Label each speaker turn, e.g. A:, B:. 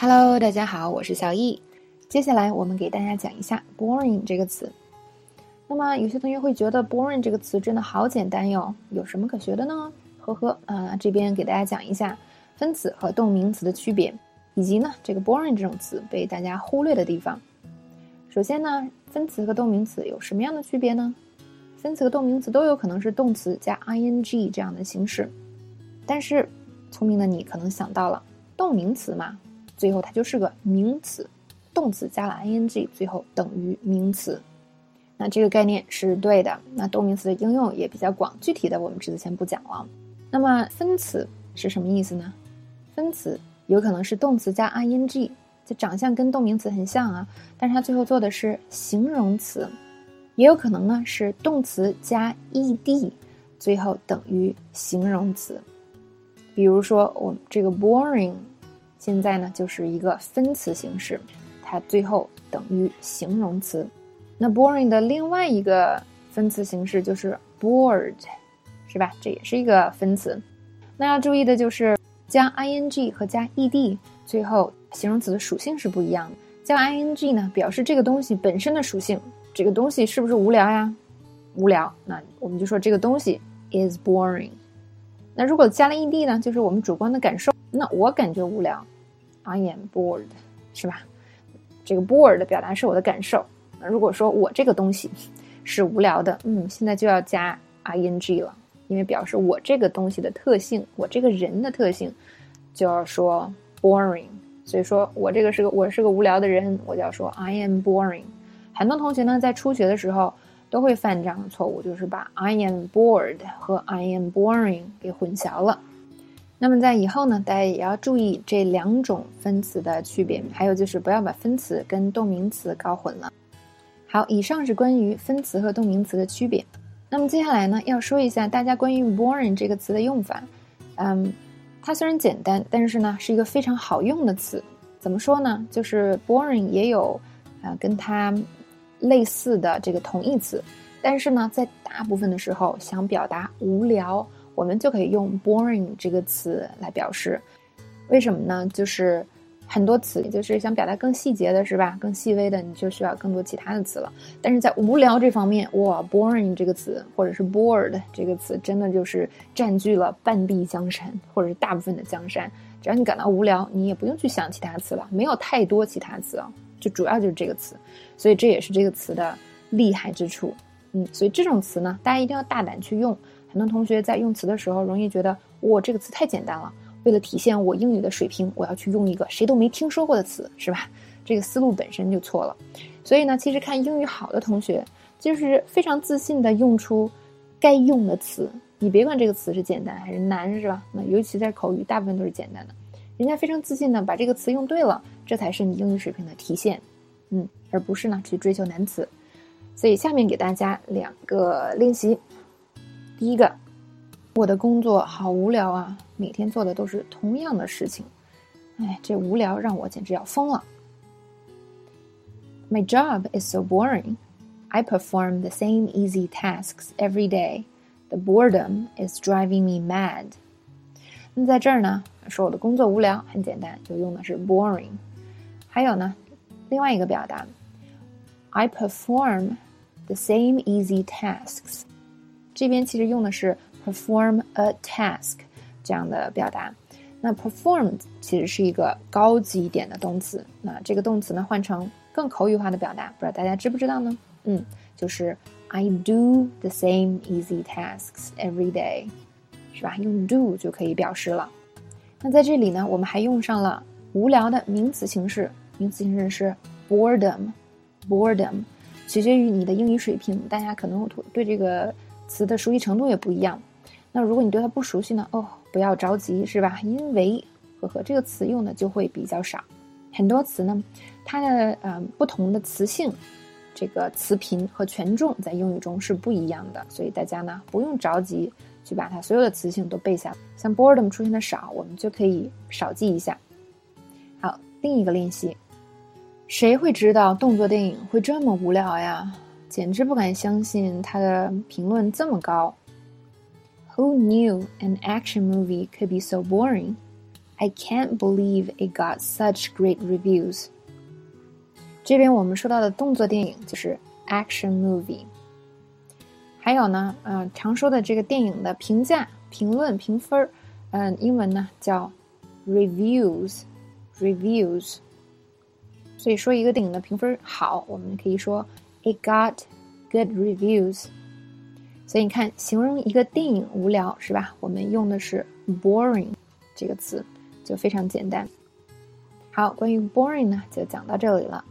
A: Hello，大家好，我是小易。接下来我们给大家讲一下 “boring” 这个词。那么有些同学会觉得 “boring” 这个词真的好简单哟，有什么可学的呢？呵呵，啊，这边给大家讲一下分词和动名词的区别，以及呢这个 “boring” 这种词被大家忽略的地方。首先呢，分词和动名词有什么样的区别呢？分词和动名词都有可能是动词加 ing 这样的形式，但是聪明的你可能想到了，动名词嘛。最后它就是个名词，动词加了 ing，最后等于名词。那这个概念是对的。那动名词的应用也比较广，具体的我们这次先不讲了。那么分词是什么意思呢？分词有可能是动词加 ing，这长相跟动名词很像啊，但是它最后做的是形容词。也有可能呢是动词加 ed，最后等于形容词。比如说我们这个 boring。现在呢，就是一个分词形式，它最后等于形容词。那 boring 的另外一个分词形式就是 bored，是吧？这也是一个分词。那要注意的就是加 ing 和加 ed，最后形容词的属性是不一样的。加 ing 呢，表示这个东西本身的属性，这个东西是不是无聊呀？无聊，那我们就说这个东西 is boring。那如果加了 ed 呢，就是我们主观的感受。那我感觉无聊，I am bored，是吧？这个 bored 表达是我的感受。那如果说我这个东西是无聊的，嗯，现在就要加 ing 了，因为表示我这个东西的特性，我这个人的特性，就要说 boring。所以说我这个是个我是个无聊的人，我就要说 I am boring。很多同学呢在初学的时候都会犯这样的错误，就是把 I am bored 和 I am boring 给混淆了。那么在以后呢，大家也要注意这两种分词的区别，还有就是不要把分词跟动名词搞混了。好，以上是关于分词和动名词的区别。那么接下来呢，要说一下大家关于 boring 这个词的用法。嗯，它虽然简单，但是呢是一个非常好用的词。怎么说呢？就是 boring 也有啊跟它类似的这个同义词，但是呢，在大部分的时候想表达无聊。我们就可以用 boring 这个词来表示，为什么呢？就是很多词，就是想表达更细节的，是吧？更细微的，你就需要更多其他的词了。但是在无聊这方面，哇，boring 这个词，或者是 bored 这个词，真的就是占据了半壁江山，或者是大部分的江山。只要你感到无聊，你也不用去想其他词了，没有太多其他词啊，就主要就是这个词。所以这也是这个词的厉害之处。嗯，所以这种词呢，大家一定要大胆去用。很多同学在用词的时候，容易觉得我这个词太简单了。为了体现我英语的水平，我要去用一个谁都没听说过的词，是吧？这个思路本身就错了。所以呢，其实看英语好的同学，就是非常自信的用出该用的词。你别管这个词是简单还是难，是吧？那尤其在口语，大部分都是简单的。人家非常自信的把这个词用对了，这才是你英语水平的体现。嗯，而不是呢去追求难词。所以下面给大家两个练习。第一个，我的工作好无聊啊，每天做的都是同样的事情，哎，这无聊让我简直要疯了。My job is so boring. I perform the same easy tasks every day. The boredom is driving me mad. 那在这儿呢，说我的工作无聊，很简单，就用的是 boring。还有呢，另外一个表达，I perform the same easy tasks. 这边其实用的是 perform a task 这样的表达，那 perform 其实是一个高级一点的动词，那这个动词呢换成更口语化的表达，不知道大家知不知道呢？嗯，就是 I do the same easy tasks every day，是吧？用 do 就可以表示了。那在这里呢，我们还用上了无聊的名词形式，名词形式是 boredom，boredom，取决于你的英语水平，大家可能对这个。词的熟悉程度也不一样，那如果你对它不熟悉呢？哦，不要着急，是吧？因为呵呵，这个词用的就会比较少。很多词呢，它的呃不同的词性，这个词频和权重在英语中是不一样的，所以大家呢不用着急去把它所有的词性都背下。像 boredom 出现的少，我们就可以少记一下。好，另一个练习，谁会知道动作电影会这么无聊呀？简直不敢相信他的评论这么高。Who knew an action movie could be so boring? I can't believe it got such great reviews。这边我们说到的动作电影就是 action movie。还有呢，嗯，常说的这个电影的评价、评论、评分儿，嗯，英文呢叫 reviews，reviews。所以说一个电影的评分好，我们可以说 it got good reviews。所以你看，形容一个电影无聊是吧？我们用的是 boring 这个词，就非常简单。好，关于 boring 呢，就讲到这里了。